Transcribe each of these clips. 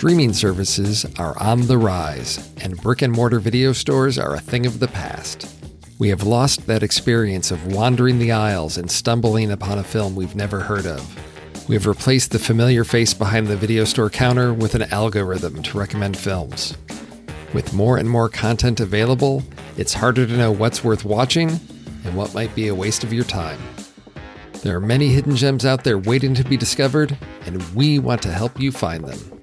Streaming services are on the rise, and brick and mortar video stores are a thing of the past. We have lost that experience of wandering the aisles and stumbling upon a film we've never heard of. We have replaced the familiar face behind the video store counter with an algorithm to recommend films. With more and more content available, it's harder to know what's worth watching and what might be a waste of your time. There are many hidden gems out there waiting to be discovered, and we want to help you find them.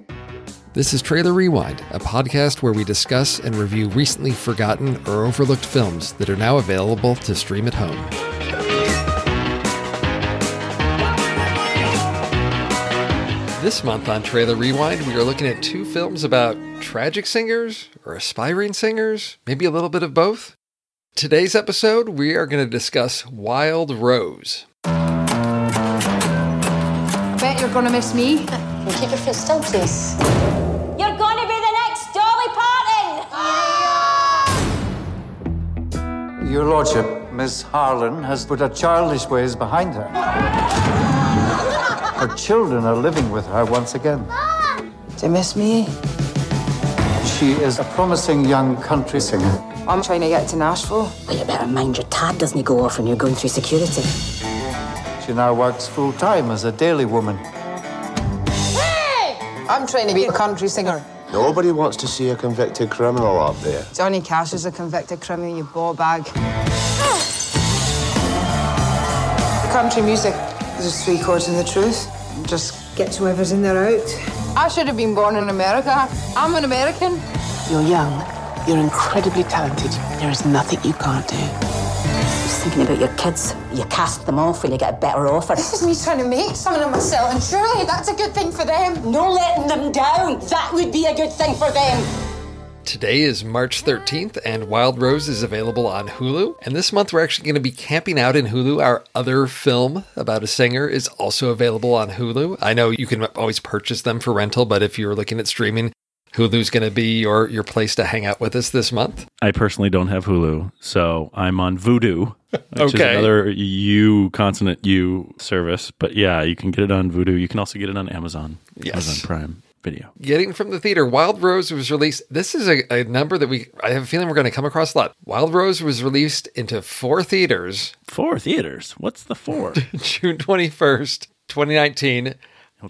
This is Trailer Rewind, a podcast where we discuss and review recently forgotten or overlooked films that are now available to stream at home. This month on Trailer Rewind, we are looking at two films about tragic singers or aspiring singers, maybe a little bit of both. Today's episode, we are going to discuss Wild Rose. Bet you're gonna miss me. Keep your foot still, please. Your Lordship, Miss Harlan has put her childish ways behind her. Her children are living with her once again. Do you miss me? She is a promising young country singer. I'm trying to get to Nashville. Well, you better mind your tab doesn't go off when you're going through security. She now works full time as a daily woman. Hey! I'm trying to be a country singer. Nobody wants to see a convicted criminal up there. Johnny Cash is a convicted criminal, you ball bag. country music there's three chords and the truth. Just get whoever's in there out. I should have been born in America. I'm an American. You're young. You're incredibly talented. There is nothing you can't do. Just thinking about your kids. You cast them off when you get a better offer. This is me trying to make something of myself, and surely that's a good thing for them. No letting them down. That would be a good thing for them. Today is March 13th, and Wild Rose is available on Hulu. And this month, we're actually going to be camping out in Hulu. Our other film about a singer is also available on Hulu. I know you can always purchase them for rental, but if you're looking at streaming, Hulu's going to be your, your place to hang out with us this month. I personally don't have Hulu, so I'm on Vudu, which is Okay. another U consonant U service. But yeah, you can get it on Vudu. You can also get it on Amazon, Yes. Amazon Prime Video. Getting from the theater, Wild Rose was released. This is a, a number that we, I have a feeling we're going to come across a lot. Wild Rose was released into four theaters Four theaters. What's the four? June 21st, 2019.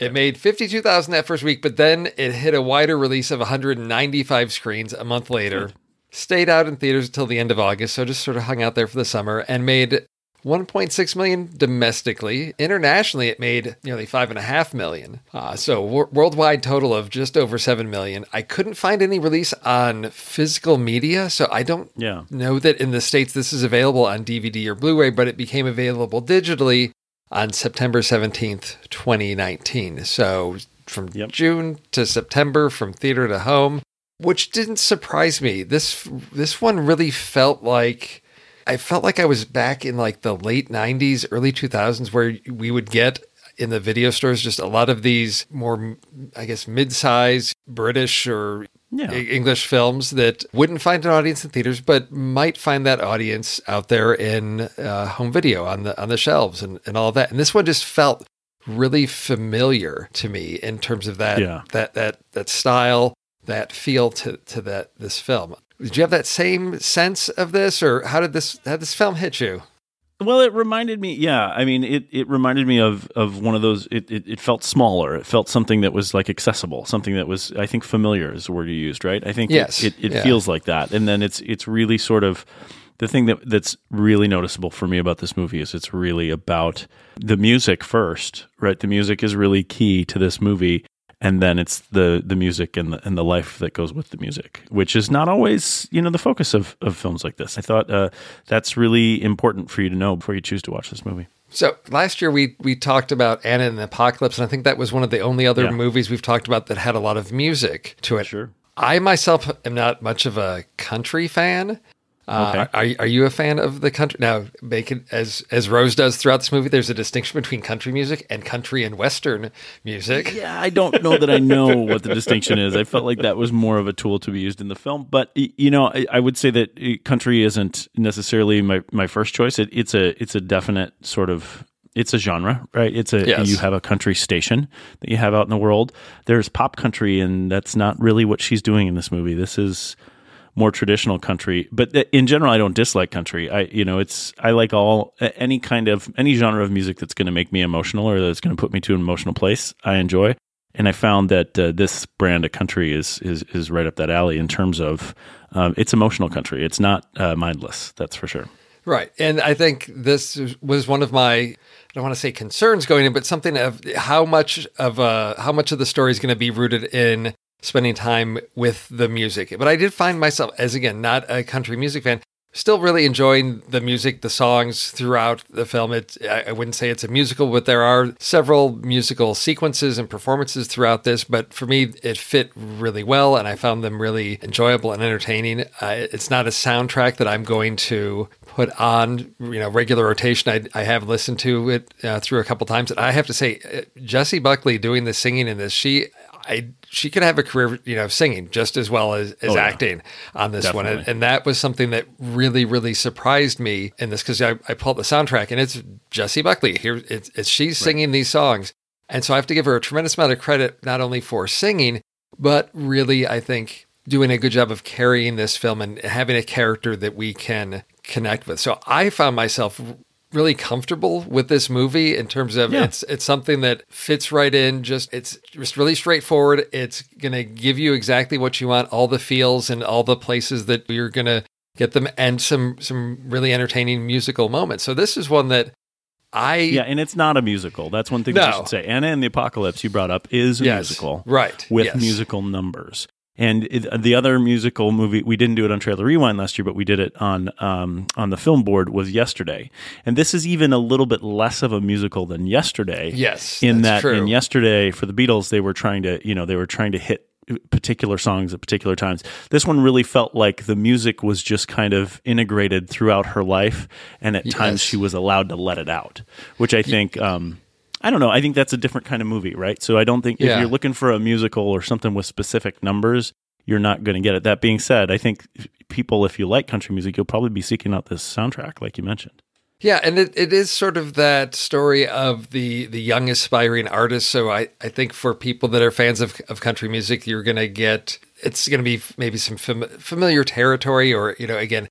It made 52,000 that first week, but then it hit a wider release of 195 screens a month later. Stayed out in theaters until the end of August, so just sort of hung out there for the summer and made 1.6 million domestically. Internationally, it made nearly 5.5 million. Uh, so, wor- worldwide total of just over 7 million. I couldn't find any release on physical media, so I don't Yeah. know that in the States this is available on DVD or Blu ray, but it became available digitally on September 17th, 2019. So from Yep. June to September, from theater to home, which didn't surprise me. This this one really felt like I felt like I was back in like the late 90s, early 2000s where we would get in the video stores just a lot of these more I guess mid-size British or Yeah. English films that wouldn't find an audience in theaters, but might find that audience out there in uh, home video on the on the shelves and, and all that. And this one just felt really familiar to me in terms of that Yeah. that that that style, that feel to to that this film. Did you have that same sense of this, or how did this how did this film hit you? Well, it reminded me. Yeah, I mean, it, it reminded me of of one of those. It, it it felt smaller. It felt something that was like accessible. Something that was, I think, familiar is the word you used, right? I think Yes, it, it, it yeah. feels like that. And then it's it's really sort of the thing that that's really noticeable for me about this movie is it's really about the music first, right? The music is really key to this movie. And then it's the the music and the and the life that goes with the music, which is not always you know the focus of, of films like this. I thought uh, that's really important for you to know before you choose to watch this movie. So last year we we talked about Anna and the Apocalypse, and I think that was one of the only other Yeah. movies we've talked about that had a lot of music to it. Sure. I myself am not much of a country fan. Uh, Okay. are, are you a fan of the country? Now, it as as Rose does throughout this movie. There's a distinction between country music and country and western music. Yeah, I don't know that I know what the distinction is. I felt like that was more of a tool to be used in the film. But you know, I, I would say that uh, country isn't necessarily my, my first choice. It, it's a it's a definite sort of it's a genre, right? It's a Yes. you have a country station that you have out in the world. There's pop country, and that's not really what she's doing in this movie. This is more traditional country but in general i don't dislike country. I you know it's i like all any kind of any genre of music that's going to make me emotional or that's going to put me to an emotional place i enjoy. And i found that uh, this brand of country is is is right up that alley in terms of um, it's emotional country. It's not uh, mindless that's for sure. Right. And I think this was one of my I don't want to say concerns going in, but something of how much of uh how much of the story is going to be rooted in spending time with the music. But I did find myself as again not a country music fan, still really enjoying the music, the songs throughout the film. It I wouldn't say it's a musical, but there are several musical sequences and performances throughout this. But for me, it fit really well, and I found them really enjoyable and entertaining. Uh, it's not a soundtrack that I'm going to put on you know regular rotation. I, I have listened to it uh, through a couple times, and I have to say, Jessie Buckley doing the singing in this, she. I she could have a career, you know, singing just as well as, as Oh, yeah. acting on this one, and, and that was something that really, really surprised me in this because I, I pulled the soundtrack and it's Jessie Buckley here. It's, it's she's singing these songs, and so I have to give her a tremendous amount of credit not only for singing, but really I think doing a good job of carrying this film and having a character that we can connect with. So I found myself really comfortable with this movie in terms of Yeah. it's it's something that fits right in just it's just really straightforward it's going to give you exactly what you want all the feels and all the places that you're going to get them and some some really entertaining musical moments so this is one that i Yeah, and it's not a musical. That's one thing that No. you should say. Anna and the Apocalypse you brought up is a Yes, musical, right, With yes. musical numbers. And it, the other musical movie we didn't do it on Trailer Rewind last year, but we did it on um, on the film board was Yesterday. And this is even a little bit less of a musical than Yesterday. Yes, in that true. in Yesterday for the Beatles, they were trying to you know they were trying to hit particular songs at particular times. This one really felt like the music was just kind of integrated throughout her life, and at times she was allowed to let it out, which I think. Um, I don't know. I think that's a different kind of movie, right? So I don't think Yeah. if you're looking for a musical or something with specific numbers, you're not going to get it. That being said, I think people, if you like country music, you'll probably be seeking out this soundtrack, like you mentioned. Yeah, and it, it is sort of that story of the the young aspiring artist. So I, I think for people that are fans of, of country music, you're going to get it's going to be maybe some fam- familiar territory, or you know, again,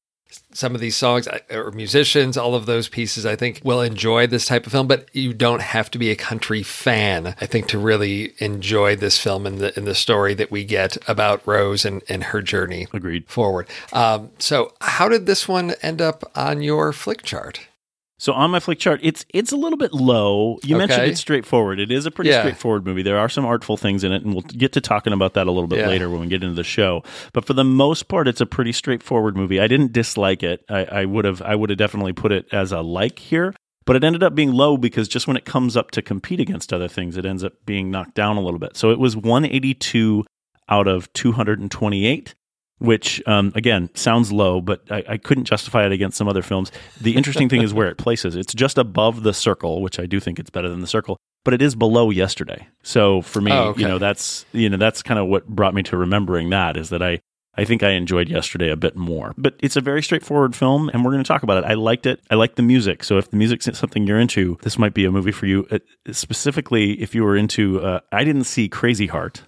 some of these songs or musicians, all of those pieces, I think will enjoy this type of film. But you don't have to be a country fan, I think, to really enjoy this film and the and the story that we get about Rose and and her journey. Agreed. Forward. Um, so, how did this one end up on your Flickchart? So on my Flickchart, it's it's a little bit low. You mentioned it's straightforward. It is a pretty Yeah. straightforward movie. There are some artful things in it, and we'll get to talking about that a little bit Yeah. later when we get into the show. But for the most part, it's a pretty straightforward movie. I didn't dislike it. I, I would have I would have definitely put it as a like here. But it ended up being low because just when it comes up to compete against other things, it ends up being knocked down a little bit. So it was 182 out of 228 which um, again sounds low, but I, I couldn't justify it against some other films. The interesting thing is where it places. It's just above the circle, which I do think it's better than the circle, but it is below yesterday. So for me, Oh, okay. you know, that's you know that's kind of what brought me to remembering that is that I. I think I enjoyed yesterday a bit more, but it's a very straightforward film, and we're going to talk about it. I liked it. I like the music. So if the music's something you're into, this might be a movie for you. Uh, specifically, if you were into, uh, I didn't see Crazy Heart.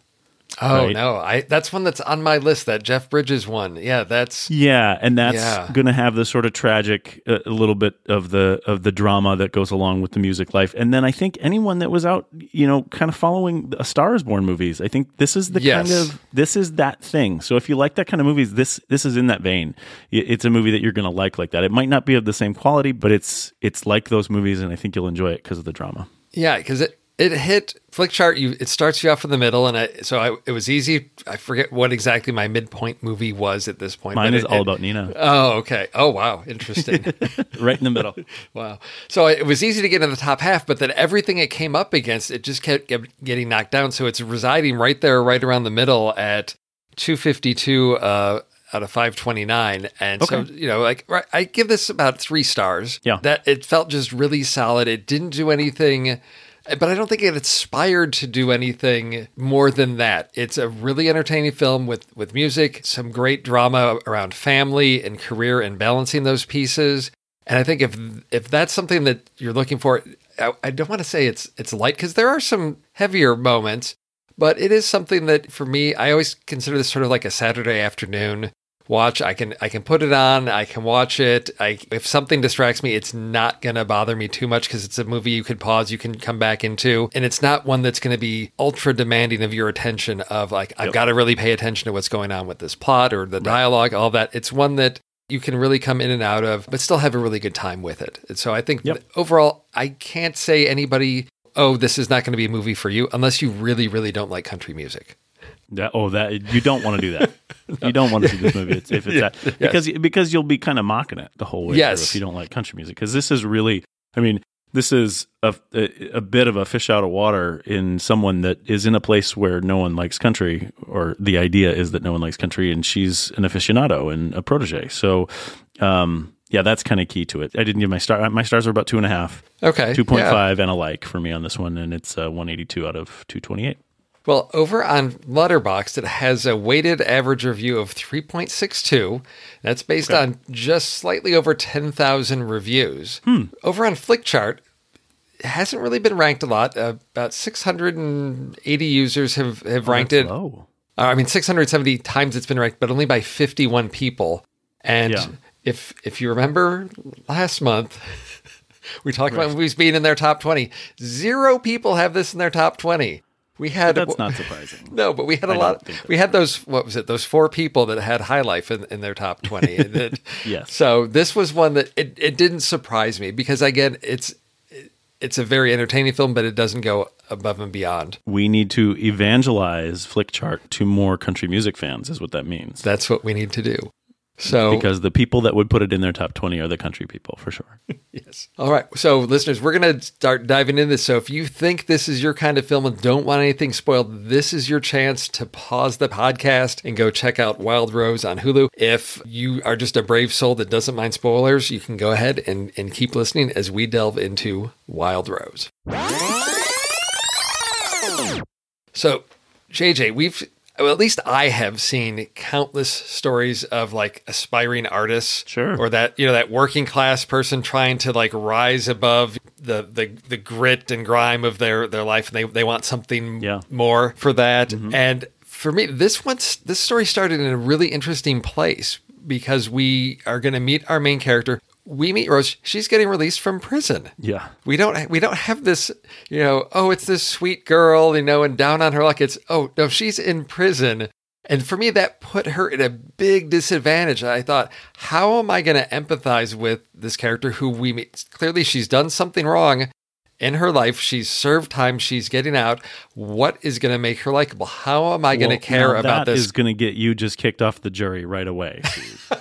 Oh Right. no, I that's one that's on my list. That Jeff Bridges one. Yeah, that's Yeah, and that's Yeah. going to have the sort of tragic, uh, a little bit of the of the drama that goes along with the music life. And then I think anyone that was out, you know, kind of following a Star is Born movies, I think this is the Yes. kind of this is that thing. So if you like that kind of movies, this this is in that vein. It's a movie that you're going to like like that. It might not be of the same quality, but it's it's like those movies, and I think you'll enjoy it because of the drama. yeah, because it it hit Flickchart. You it starts you off in the middle, and I so I it was easy. I forget what exactly my midpoint movie was at this point. Mine is it- all it- about Nina, Oh, okay. Oh, wow, interesting. right in the middle. wow. So it was easy to get in the top half, but then everything it came up against, it just kept get- getting knocked down. So it's residing right there, right around the middle at 252 uh, out of 529. And so, you know, like right, I give this about three stars. Yeah. That it felt just really solid. It didn't do anything. But I don't think it aspired to do anything more than that. It's a really entertaining film with, with music, some great drama around family and career and balancing those pieces. And I think if if that's something that you're looking for, I, I don't want to say it's it's light because there are some heavier moments, but it is something that for me, I always consider this sort of like a Saturday afternoon watch. I can I can put it on, I can watch it. I if something distracts me, it's not gonna bother me too much because it's a movie you could pause, you can come back into, and it's not one that's gonna be ultra demanding of your attention. Of like I've Yep. got to really pay attention to what's going on with this plot or the dialogue, all that. It's one that you can really come in and out of, but still have a really good time with it. And so I think Yep. overall, I can't say anybody, oh, this is not going to be a movie for you unless you really, really don't like country music. That, oh, that you don't want to do that. You don't want to see this movie if if it's Yeah. that because because you'll be kind of mocking it the whole way Yes. through if you don't like country music. Because this is really, I mean, this is a, a a bit of a fish out of water in someone that is in a place where no one likes country, or the idea is that no one likes country, and she's an aficionado and a protege. So, um, yeah, that's kind of key to it. I didn't give my star. My stars are about two and a half. Okay. Two point yeah. five and a like for me on this one, and it's uh, one eighty two out of two twenty eight. Well, over on Letterboxd, it has a weighted average review of 3.62. That's based Okay. on just slightly over 10,000 reviews. Hmm. Over on Flickchart, it hasn't really been ranked a lot. Uh, about 680 users have, have ranked it. Oh, Uh, I mean, 670 times it's been ranked, but only by 51 people. And Yeah. if if you remember last month, we talked Right. about movies being in their top 20. Zero people have this in their top 20. We had That's not surprising. no, but we had a I lot. We had those. What was it? Those four people that had High Life in, in their top twenty. It- Yes. So this was one that it, it didn't surprise me because again, it's it's a very entertaining film, but it doesn't go above and beyond. We need to evangelize Flickchart to more country music fans, is what that means. That's what we need to do. So because the people that would put it in their top 20 are the country people for sure. Yes. All right. So, listeners, we're going to start diving into this. So, if you think this is your kind of film and don't want anything spoiled, this is your chance to pause the podcast and go check out Wild Rose on Hulu. If you are just a brave soul that doesn't mind spoilers, you can go ahead and, and keep listening as we delve into Wild Rose. So, JJ, we've well, at least I have seen countless stories of like aspiring artists, Sure. or that you know that working class person trying to like rise above the the, the grit and grime of their their life, and they they want something Yeah. more for that. Mm-hmm. And for me, this one's this story started in a really interesting place because we are going to meet our main character. We meet Rose. She's getting released from prison. Yeah. We don't we don't have this, you know, oh, it's this sweet girl, you know, and down on her luck. It's oh no, she's in prison. And for me, that put her at a big disadvantage. I thought, how am I going to empathize with this character who we meet? Clearly, she's done something wrong in her life. She's served time. She's getting out. What is going to make her likable? How am I going to Well, care about that this? is going to get you just kicked off the jury right away.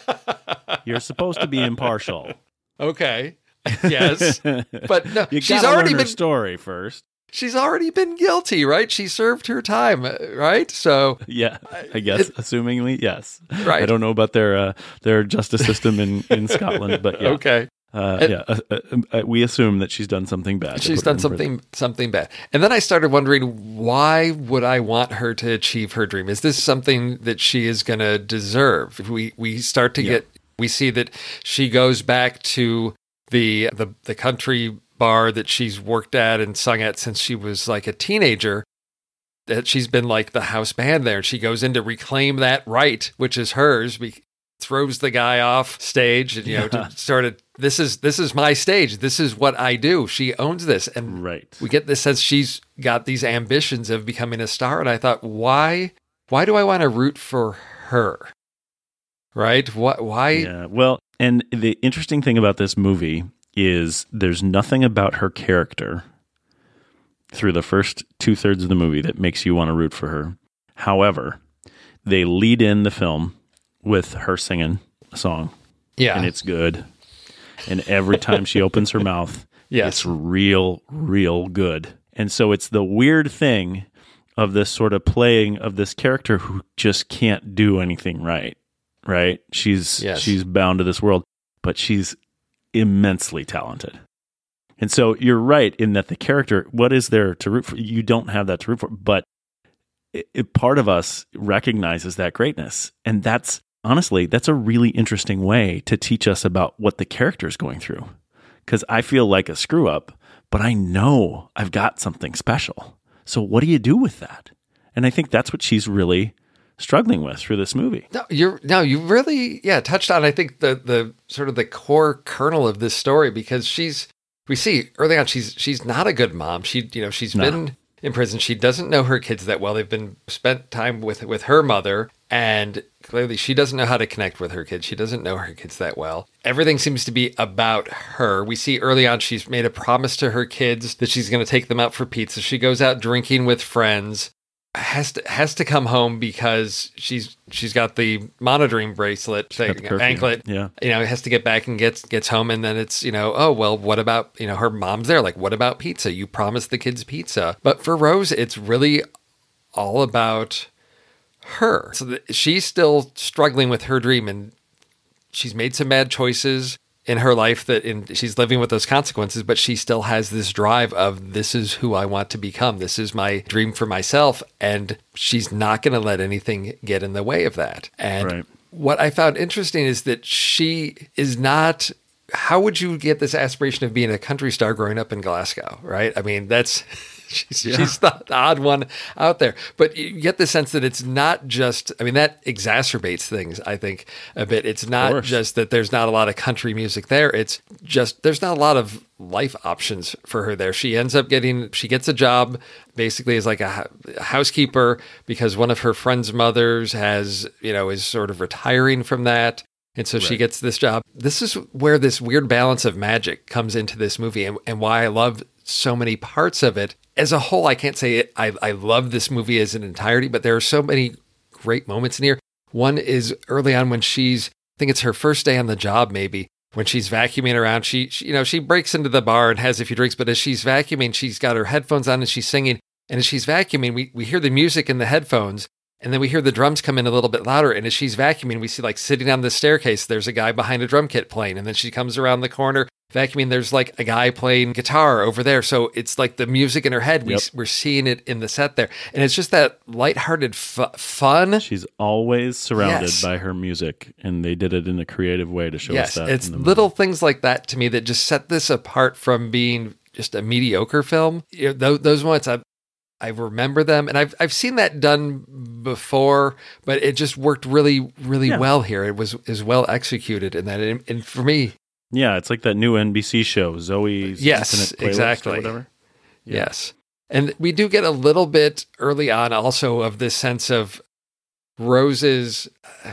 You're supposed to be impartial. okay. Yes. But no, you she's already been story first. she's already been guilty, right? She served her time, uh, right? So Yeah, I guess, assumingly, yes. Right. I don't know about their uh, their justice system in, in Scotland, but yeah. okay. Uh, And- yeah, uh, uh, uh, we assume that she's done something bad. She's done in prison. something something bad. And then I started wondering why would I want her to achieve her dream? Is this something that she is going to deserve? We we start to Yeah. get we see that she goes back to the the the country bar that she's worked at and sung at since she was like a teenager. That she's been like the house band there, she goes in to reclaim that right, which is hers. Be- throws the guy off stage, and you know, Yeah. to started. This is this is my stage. This is what I do. She owns this, and Right. we get this sense she's got these ambitions of becoming a star. And I thought, why why do I want to root for her? Right? What? Why? Yeah. Well, and the interesting thing about this movie is there's nothing about her character through the first two thirds of the movie that makes you want to root for her. However, they lead in the film with her singing a song, Yeah. and it's good. And every time she opens her mouth, Yes. it's real, real good. And so it's the weird thing of this sort of playing of this character who just can't do anything right. Right? She's Yes. she's bound to this world, but she's immensely talented. And so you're right in that the character, what is there to root for? You don't have that to root for, but it, it- part of us recognizes that greatness. And that's honestly, that's a really interesting way to teach us about what the character is going through. Because I feel like a screw up, but I know I've got something special. So what do you do with that? And I think that's what she's really struggling with through this movie. No, you're no, you really yeah touched on I think the the sort of the core kernel of this story because she's we see early on she's she's not a good mom. She you know she's No. been in prison. She doesn't know her kids that well. They've been spent time with with her mother and clearly she doesn't know how to connect with her kids. She doesn't know her kids that well. Everything seems to be about her. We see early on she's made a promise to her kids that she's going to take them out for pizza. She goes out drinking with friends has to has to come home because she's she's got the monitoring bracelet anklet. Yeah. You know, has to get back and gets gets home and then it's, you know, oh well, what about you know, her mom's there. Like, what about pizza? You promised the kids pizza. But for Rose, it's really all about her. So that she's still struggling with her dream and she's made some bad choices in her life that in, she's living with those consequences, but she still has this drive of this is who I want to become. This is my dream for myself. And she's not going to let anything get in the way of that. And Right. what I found interesting is that she is not. How would you get this aspiration of being a country star growing up in Glasgow, right? I mean, that's she's, yeah. she's the odd one out there. But you get the sense that it's not just, I mean, that exacerbates things, I think, a bit. It's not just that there's not a lot of country music there. It's just, there's not a lot of life options for her there. She ends up getting, she gets a job basically as like a, a housekeeper because one of her friend's mothers has, you know, is sort of retiring from that. And so right. she gets this job. This is where this weird balance of magic comes into this movie and, and why I love so many parts of it. As a whole, I can't say it, I, I love this movie as an entirety, but there are so many great moments in here. One is early on when she's, I think it's her first day on the job, maybe, when she's vacuuming around. She, she, you know, she breaks into the bar and has a few drinks, but as she's vacuuming, she's got her headphones on and she's singing. And as she's vacuuming, we, we hear the music in the headphones and then we hear the drums come in a little bit louder. And as she's vacuuming, we see like sitting on the staircase, there's a guy behind a drum kit playing. And then she comes around the corner vacuuming. There's like a guy playing guitar over there. So it's like the music in her head. We, we're seeing it in the set there. And it's just that lighthearted f- fun. She's always surrounded yes. by her music. And they did it in a creative way to show yes, us that. It's little things like that to me that just set this apart from being just a mediocre film. You know, those, those moments, I, I remember them, and I've I've seen that done before, but it just worked really really yeah. well here. It was is well executed, and that and for me, yeah, it's like that new NBC show, Zoey's yes, exactly, whatever. Yeah. Yes, and we do get a little bit early on also of this sense of Rose's. Uh,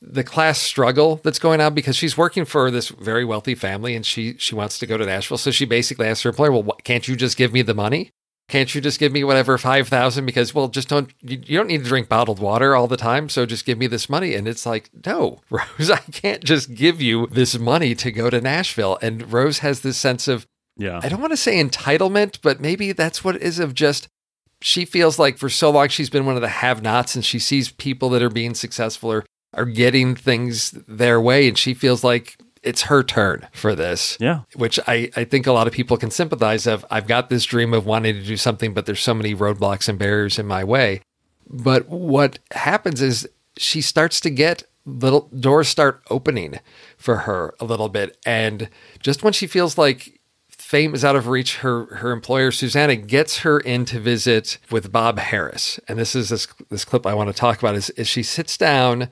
the class struggle that's going on because she's working for this very wealthy family and she she wants to go to Nashville so she basically asks her employer well what, can't you just give me the money can't you just give me whatever 5000 because well just don't you, you, don't need to drink bottled water all the time so just give me this money. And it's like no rose i can't just give you this money to go to nashville. And rose has this sense of yeah. I don't want to say entitlement but maybe that's what it is of just she feels like for so long she's been one of the have nots and she sees people that are being successful or are getting things their way. And she feels like it's her turn for this. Yeah. Which I, I think a lot of people can sympathize of. I've got this dream of wanting to do something, but there's so many roadblocks and barriers in my way. But what happens is she starts to get little doors start opening for her a little bit. And just when she feels like fame is out of reach, her her employer Susanna gets her in to visit with Bob Harris. And this is this this clip I want to talk about is, is she sits down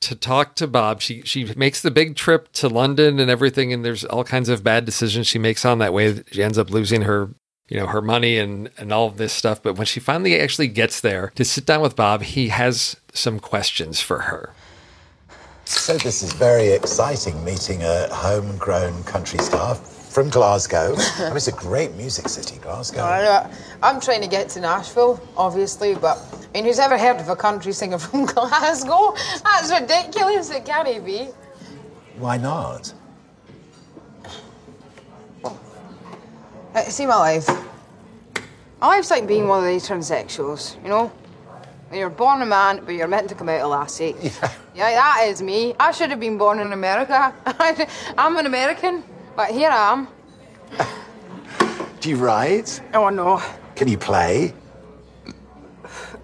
to talk to Bob. She she makes the big trip to London and everything, and there's all kinds of bad decisions she makes on that way. She ends up losing her you know her money and and all of this stuff. But when she finally actually gets there to sit down with Bob, he has some questions for her. So this is very exciting meeting a homegrown country star from Glasgow. I mean, it's a great music city, Glasgow. I I'm trying to get to Nashville, obviously, but I mean, who's ever heard of a country singer from Glasgow? That's ridiculous. It can't be. Why not? Uh, see my life. My life's like being one of these transsexuals, you know? When you're born a man, but you're meant to come out a lassie. Yeah. yeah, that is me. I should have been born in America. I'm an American. But here I am. Do you write? Oh, no. Can you play?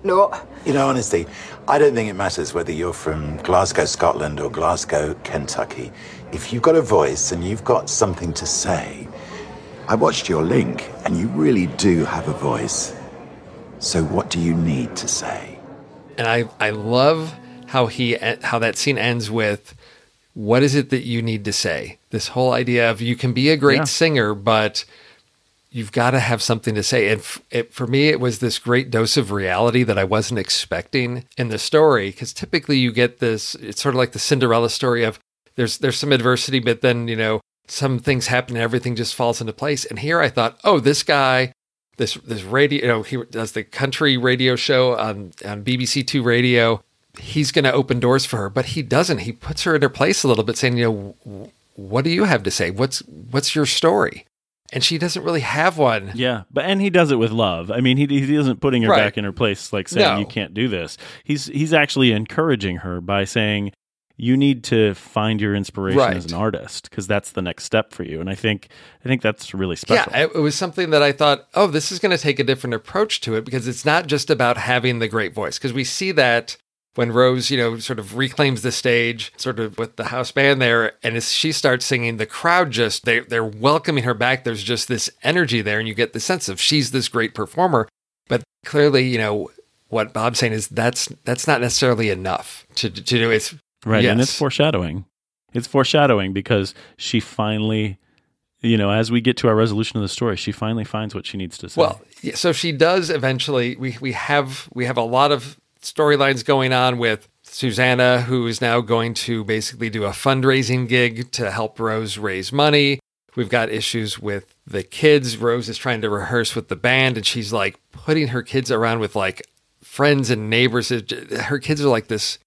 No. You know, honestly, I don't think it matters whether you're from Glasgow, Scotland or Glasgow, Kentucky. If you've got a voice and you've got something to say, I watched your link and you really do have a voice. So what do you need to say? And I, I love how he how that scene ends with what is it that you need to say? This whole idea of you can be a great yeah. singer, but you've got to have something to say. And f- it, for me, it was this great dose of reality that I wasn't expecting in the story. Because typically, you get this. It's sort of like the Cinderella story of there's there's some adversity, but then you know some things happen and everything just falls into place. And here, I thought, oh, this guy. This this radio, you know, he does the country radio show on on BBC Two Radio he's going to open doors for her, but he doesn't. He puts her in her place a little bit, saying, "You know, what do you have to say? What's what's your story?" And she doesn't really have one. Yeah, but and he does it with love. I mean, he he isn't putting her right. back in her place, like saying no. you can't do this. He's he's actually encouraging her by saying you need to find your inspiration right. as an artist because that's the next step for you. And I think I think that's really special. Yeah, it was something that I thought, oh, this is going to take a different approach to it because it's not just about having the great voice because we see that when Rose, you know, sort of reclaims the stage, sort of with the house band there, and as she starts singing, the crowd just they they're welcoming her back. There's just this energy there, and you get the sense of she's this great performer. But clearly, you know, what Bob's saying is that's that's not necessarily enough to to do it. Right, and it's foreshadowing. It's foreshadowing because she finally, you know, as we get to our resolution of the story, she finally finds what she needs to say. Well, so she does eventually. We we have we have a lot of storylines going on with Susanna, who is now going to basically do a fundraising gig to help Rose raise money. We've got issues with the kids. Rose is trying to rehearse with the band, and she's like putting her kids around with like friends and neighbors. Her kids are like this.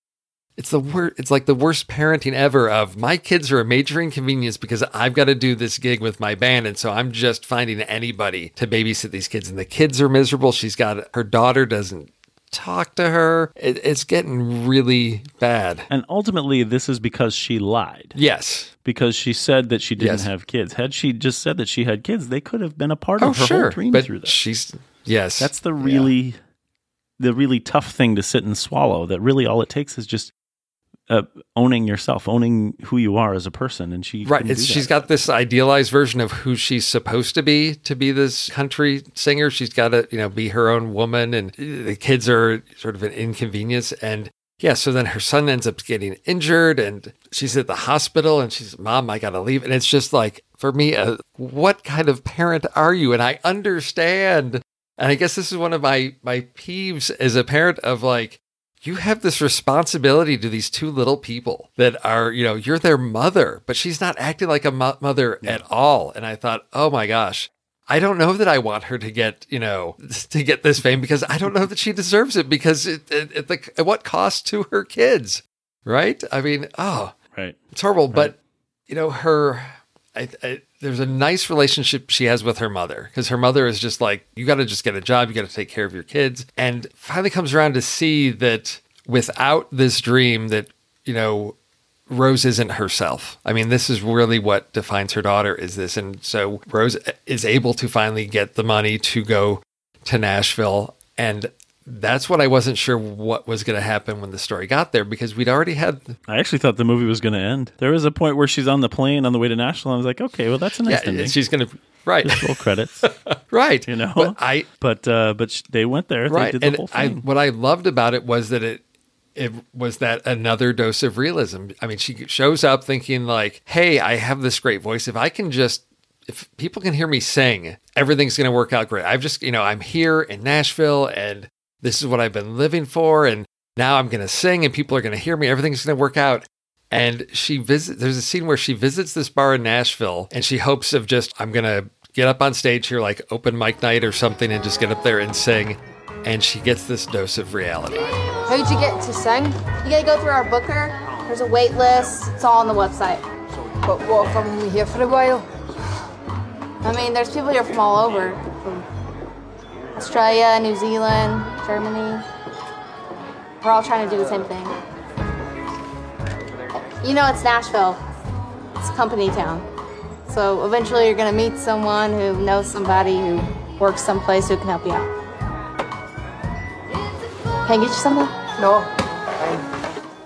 It's the worst. It's like the worst parenting ever. Of my kids are a major inconvenience because I've got to do this gig with my band, and so I'm just finding anybody to babysit these kids, and the kids are miserable. She's got her daughter doesn't talk to her. It, it's getting really bad. and ultimately, this is because she lied. Yes, Because she said that she didn't Yes. have kids. Had she just said that she had kids, they could have been a part oh of her sure, whole dream but through that. she's yes. That's the really, the really tough thing to sit and swallow. That really all it takes is just uh, owning yourself, owning who you are as a person. And she Right. couldn't It's, do she's got this idealized version of who she's supposed to be to be this country singer. She's got to, you know, be her own woman, and the kids are sort of an inconvenience. And yeah, so then her son ends up getting injured, and she's at the hospital, and she's, "Mom, I got to leave." And it's just like, for me, uh, what kind of parent are you? And I understand, and I guess this is one of my my peeves as a parent of like you have this responsibility to these two little people that are, you know, you're their mother, but she's not acting like a mo- mother at all. And I thought, oh my gosh, I don't know that I want her to get, you know, to get this fame because I don't know that she deserves it because it, it, it the, at what cost to her kids, right? I mean, oh, right. it's horrible. But you know, her, I, I, there's a nice relationship she has with her mother because her mother is just like, you got to just get a job, you got to take care of your kids, and finally comes around to see that without this dream, that you know. Rose isn't herself. I mean, this is really what defines her daughter is this. And so Rose is able to finally get the money to go to Nashville. And that's what I wasn't sure what was going to happen when the story got there because we'd already had I actually thought the movie was going to end. There was a point where she's on the plane on the way to Nashville. And I was like, okay, well, that's a nice yeah, ending. she's going to right Just roll credits, right you know. But I but uh, but they went there. right They did the and whole I what I loved about it was that it it was that another dose of realism. I mean, she shows up thinking like, "Hey, I have this great voice. If I can just if people can hear me sing, everything's going to work out great. I've just, you know, I'm here in Nashville and this is what I've been living for and now I'm going to sing and people are going to hear me. Everything's going to work out." And she visits there's a scene where she visits this bar in Nashville and she hopes of just I'm going to get up on stage here like open mic night or something and just get up there and sing and she gets this dose of reality. How'd you get to sing? You gotta go through our booker. There's a wait list. It's all on the website. But what if I'm only here for a while? I mean, there's people here from all over, from Australia, New Zealand, Germany. We're all trying to do the same thing. You know, it's Nashville. It's company town. So eventually, you're gonna meet someone who knows somebody who works someplace who can help you out. Can I get you something? No.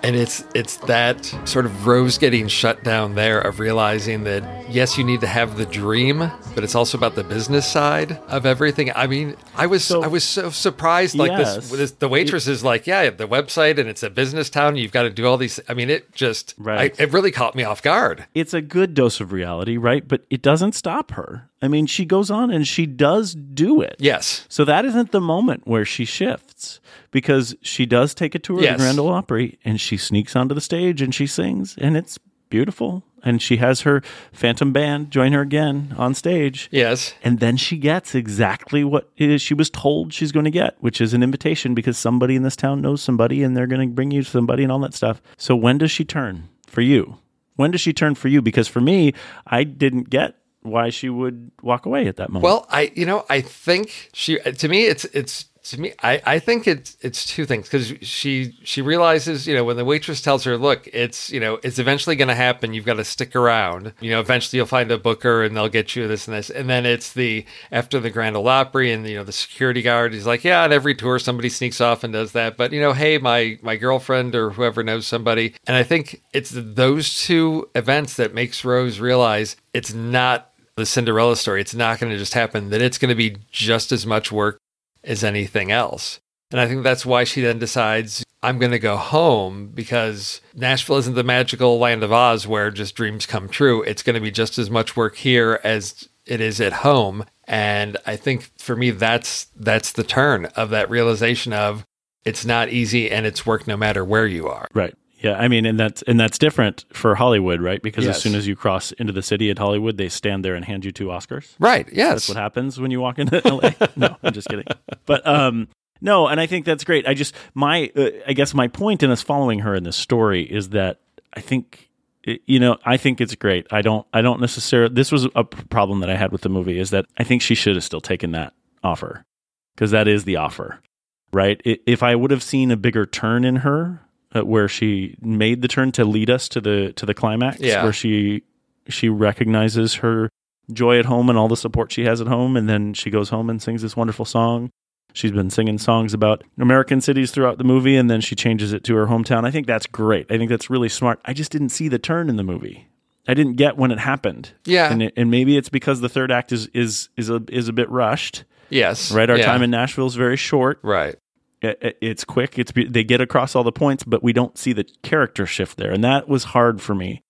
And it's it's that sort of Rose getting shut down there of realizing that yes, you need to have the dream, but it's also about the business side of everything. I mean, I was I was so surprised. Like Yes. this, this, the waitress is like, yeah, the website, and it's a business town. You've got to do all these. I mean, it just Right. I, it really caught me off guard. it's a good dose of reality, right? But it doesn't stop her. I mean, she goes on and she does do it. Yes, So that isn't the moment where she shifts because she does take a tour of the Grand Ole Opry and she sneaks onto the stage and she sings and it's beautiful. And she has her Phantom Band join her again on stage. yes, And then she gets exactly what it is she was told she's going to get, which is an invitation because somebody in this town knows somebody and they're going to bring you somebody and all that stuff. So when does she turn for you? When does she turn for you? Because for me, I didn't get why she would walk away at that moment. Well, I you know I think she to me it's it's To me, I, I think it's it's two things because she she realizes you know when the waitress tells her look it's you know it's eventually going to happen. You've got to stick around. You know eventually you'll find a booker and they'll get you this and this. And then it's the after the Grand Ole Opry and you know the security guard is like yeah on every tour somebody sneaks off and does that. But you know hey my my girlfriend or whoever knows somebody. And I think it's those two events that makes Rose realize it's not the Cinderella story. It's not going to just happen that it's going to be just as much work as anything else. And I think that's why she then decides, I'm going to go home because Nashville isn't the magical land of Oz where just dreams come true. It's going to be just as much work here as it is at home. And I think for me, that's that's the turn of that realization of it's not easy and it's work no matter where you are. Right. Yeah, I mean, and that's and that's different for Hollywood, right? Because Yes. as soon as you cross into the city at Hollywood, they stand there and hand you two Oscars. Right. Yes. That's what happens when you walk into LA. no, I'm just kidding. But um, no, and I think that's great. I just my uh, I guess my point in us following her in this story is that I think you know I think it's great. I don't I don't necessarily. This was a problem that I had with the movie is that I think she should have still taken that offer because that is the offer, right? If I would have seen a bigger turn in her, uh, where she made the turn to lead us to the to the climax, Yeah. where she she recognizes her joy at home and all the support she has at home, and then she goes home and sings this wonderful song. She's been singing songs about American cities throughout the movie, and then she changes it to her hometown. I think that's great. I think that's really smart. I just didn't see the turn in the movie. I didn't get when it happened. Yeah. and, it, and maybe it's because the third act is is is a is a bit rushed. Yes. Right. Our Yeah. time in Nashville is very short. Right. It, it- it's quick. It's they get across all the points, but we don't see the character shift there, and that was hard for me.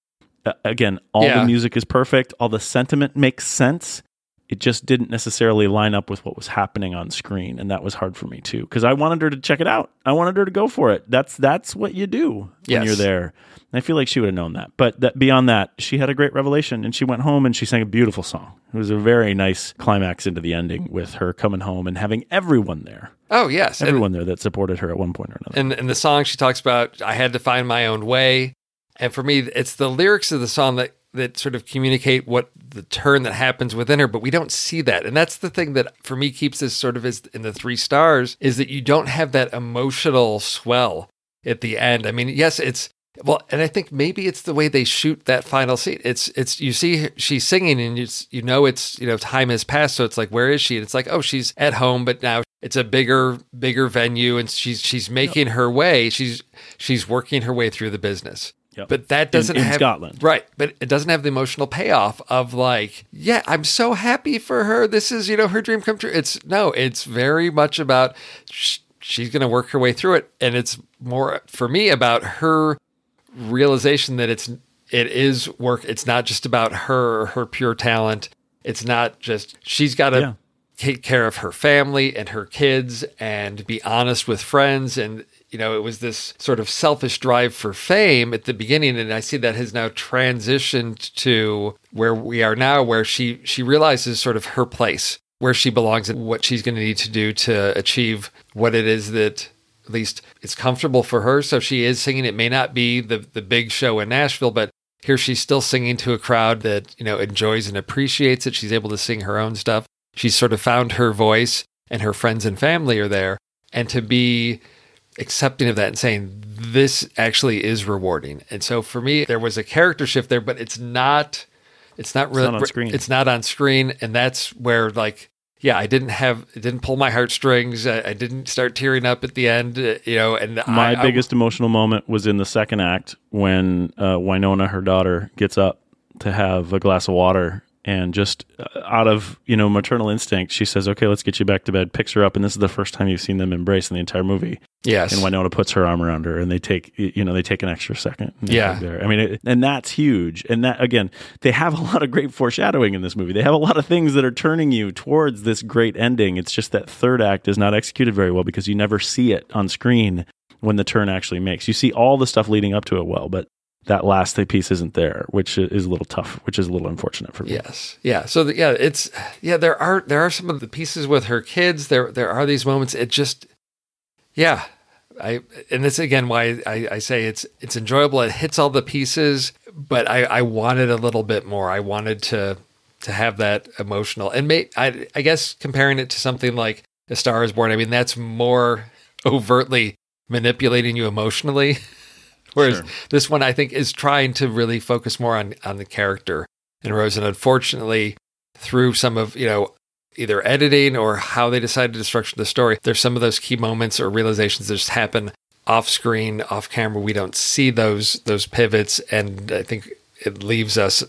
Uh, again, all Yeah. the music is perfect. All the sentiment makes sense. It just didn't necessarily line up with what was happening on screen, and that was hard for me too. Because I wanted her to check it out. I wanted her to go for it. That's that's what you do when Yes. you're there. And I feel like she would have known that. But that, beyond that, she had a great revelation, and she went home and she sang a beautiful song. It was a very nice climax into the ending with her coming home and having everyone there. Oh yes. And- Everyone there that supported her at one point or another. And in the song, she talks about I had to find my own way, and for me, it's the lyrics of the song that that sort of communicate what the turn that happens within her, but we don't see that, and that's the thing that for me keeps this sort of as in the three stars is that you don't have that emotional swell at the end. I mean, yes, it's well, and I think maybe it's the way they shoot that final scene. It's it's you see she's singing and you you know it's you know time has passed, so it's like where is she? And it's like oh she's at home, but now it's a bigger bigger venue, and she's she's making her way. She's she's working her way through the business. Yep. But that doesn't in have Scotland. right? But it doesn't have the emotional payoff of like, yeah, I'm so happy for her. This is you know her dream come true. It's no, it's very much about sh- she's going to work her way through it, and it's more for me about her realization that it's it is work. It's not just about her or her pure talent. It's not just she's got to Yeah. take care of her family and her kids and be honest with friends and you know it was this sort of selfish drive for fame at the beginning and I see that has now transitioned to where we are now where she she realizes sort of her place where she belongs and what she's going to need to do to achieve what it is that at least it's comfortable for her. So she is singing. It may not be the the big show in Nashville, but here she's still singing to a crowd that you know enjoys and appreciates it. She's able to sing her own stuff. She's sort of found her voice, and her friends and family are there. And to be accepting of that and saying this actually is rewarding. And so for me, there was a character shift there, but it's not. It's not really. not on screen. It's not on screen, and that's where like yeah, I didn't have it didn't pull my heartstrings. I, I didn't start tearing up at the end, uh, you know. And My I, I- biggest emotional moment was in the second act when uh, Winona, her daughter, gets up to have a glass of water. And just uh, out of you know maternal instinct, she says, "Okay, let's get you back to bed." Picks her up, and this is the first time you've seen them embrace in the entire movie. Yes. and Winona puts her arm around her, and they take you know they take an extra second. Yeah. there. I mean, it, and that's huge. And that again, they have a lot of great foreshadowing in this movie. They have a lot of things that are turning you towards this great ending. It's just that third act is not executed very well because you never see it on screen when the turn actually makes. You see all the stuff leading up to it well, but that last piece isn't there, which is a little tough, which is a little unfortunate for me. Yes. Yeah. So the, yeah, it's yeah. There are there are some of the pieces with her kids. There there are these moments. It just yeah. I and this again why I, I say it's it's enjoyable. It hits all the pieces, but I, I wanted a little bit more. I wanted to to have that emotional and may I I guess comparing it to something like A Star is Born, I mean, that's more overtly manipulating you emotionally. Whereas Sure. this one, I think, is trying to really focus more on, on the character in Rose. And unfortunately, through some of, you know, either editing or how they decided to structure the story, there's some of those key moments or realizations that just happen off screen, off camera. We don't see those those pivots, and I think it leaves us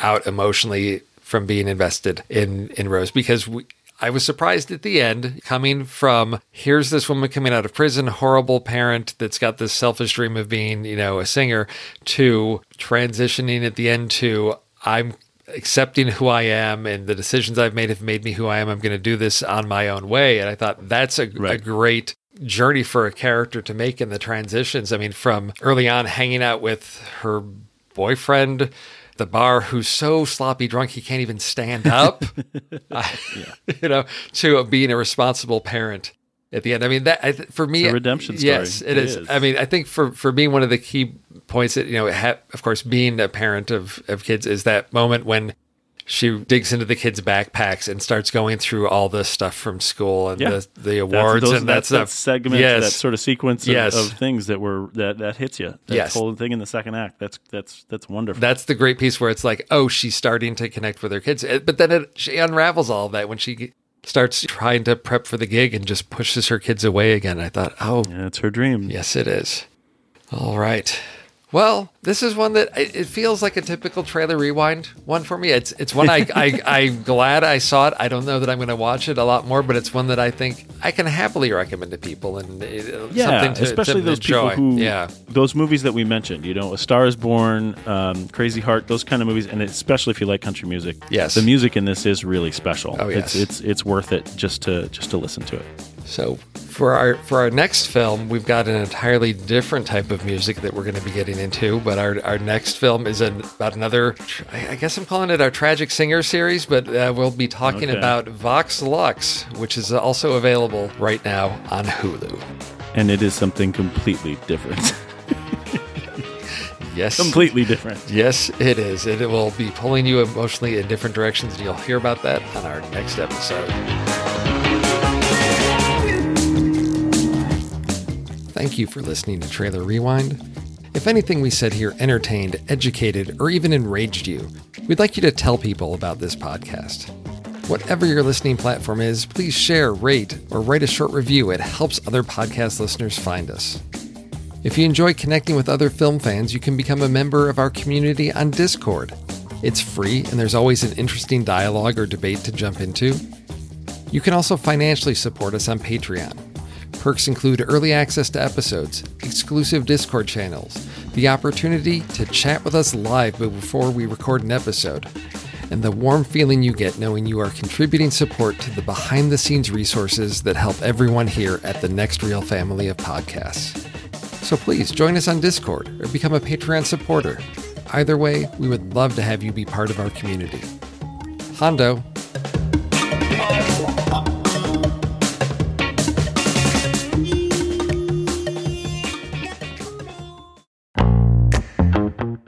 out emotionally from being invested in in Rose because we. I was surprised at the end, coming from here's this woman coming out of prison, horrible parent that's got this selfish dream of being, you know, a singer, to transitioning at the end to I'm accepting who I am and the decisions I've made have made me who I am. I'm going to do this on my own way. And I thought that's a, a great journey for a character to make in the transitions. I mean, from early on hanging out with her boyfriend, the bar, who's so sloppy drunk he can't even stand up, I- you know, to being a responsible parent at the end. I mean, that for me, It's a redemption story. Yes, It it is. is. I mean, I think for for me, one of the key points that you know, ha- of course, being a parent of of kids is that moment when she digs into the kids' backpacks and starts going through all the stuff from school and Yeah. the, the awards those- and that that's stuff. that segment, yes. that sort of sequence of, Yes. of things that were that that hits you. That Yes. whole thing in the second act. That's that's that's wonderful. That's the great piece where it's like, oh, she's starting to connect with her kids, but then it, she unravels all of that when she starts trying to prep for the gig and just pushes her kids away again. I thought, oh, yeah, it's her dream. Yes, it is. All right. Well, this is one that it feels like a typical trailer rewind one for me. It's it's one I, I I'm glad I saw it. I don't know that I'm going to watch it a lot more, but it's one that I think I can happily recommend to people and yeah, something to, especially to those enjoy. people who, yeah, those movies that we mentioned. You know, A Star Is Born, um, Crazy Heart, those kind of movies, and especially if you like country music. Yes. the music in this is really special. Oh, yes. it's it's it's worth it just to just to listen to it. So for our for our next film, we've got an entirely different type of music that we're going to be getting into. But our our next film is an, about another. I guess I'm calling it our tragic singer series, but uh, we'll be talking Okay. about Vox Lux, which is also available right now on Hulu. And it is something completely different. Yes. completely different. Yes, it is. It will be pulling you emotionally in different directions, and you'll hear about that on our next episode. Thank you for listening to Trailer Rewind. If anything we said here entertained, educated, or even enraged you, we'd like you to tell people about this podcast. Whatever your listening platform is, please share, rate, or write a short review. It helps other podcast listeners find us. If you enjoy connecting with other film fans, you can become a member of our community on Discord. It's free, and there's always an interesting dialogue or debate to jump into. You can also financially support us on Patreon. Perks include early access to episodes, exclusive Discord channels, the opportunity to chat with us live before we record an episode, and the warm feeling you get knowing you are contributing support to the behind the scenes resources that help everyone here at the Next Reel family of podcasts. So please join us on Discord or become a Patreon supporter. Either way, we would love to have you be part of our community. Hondo.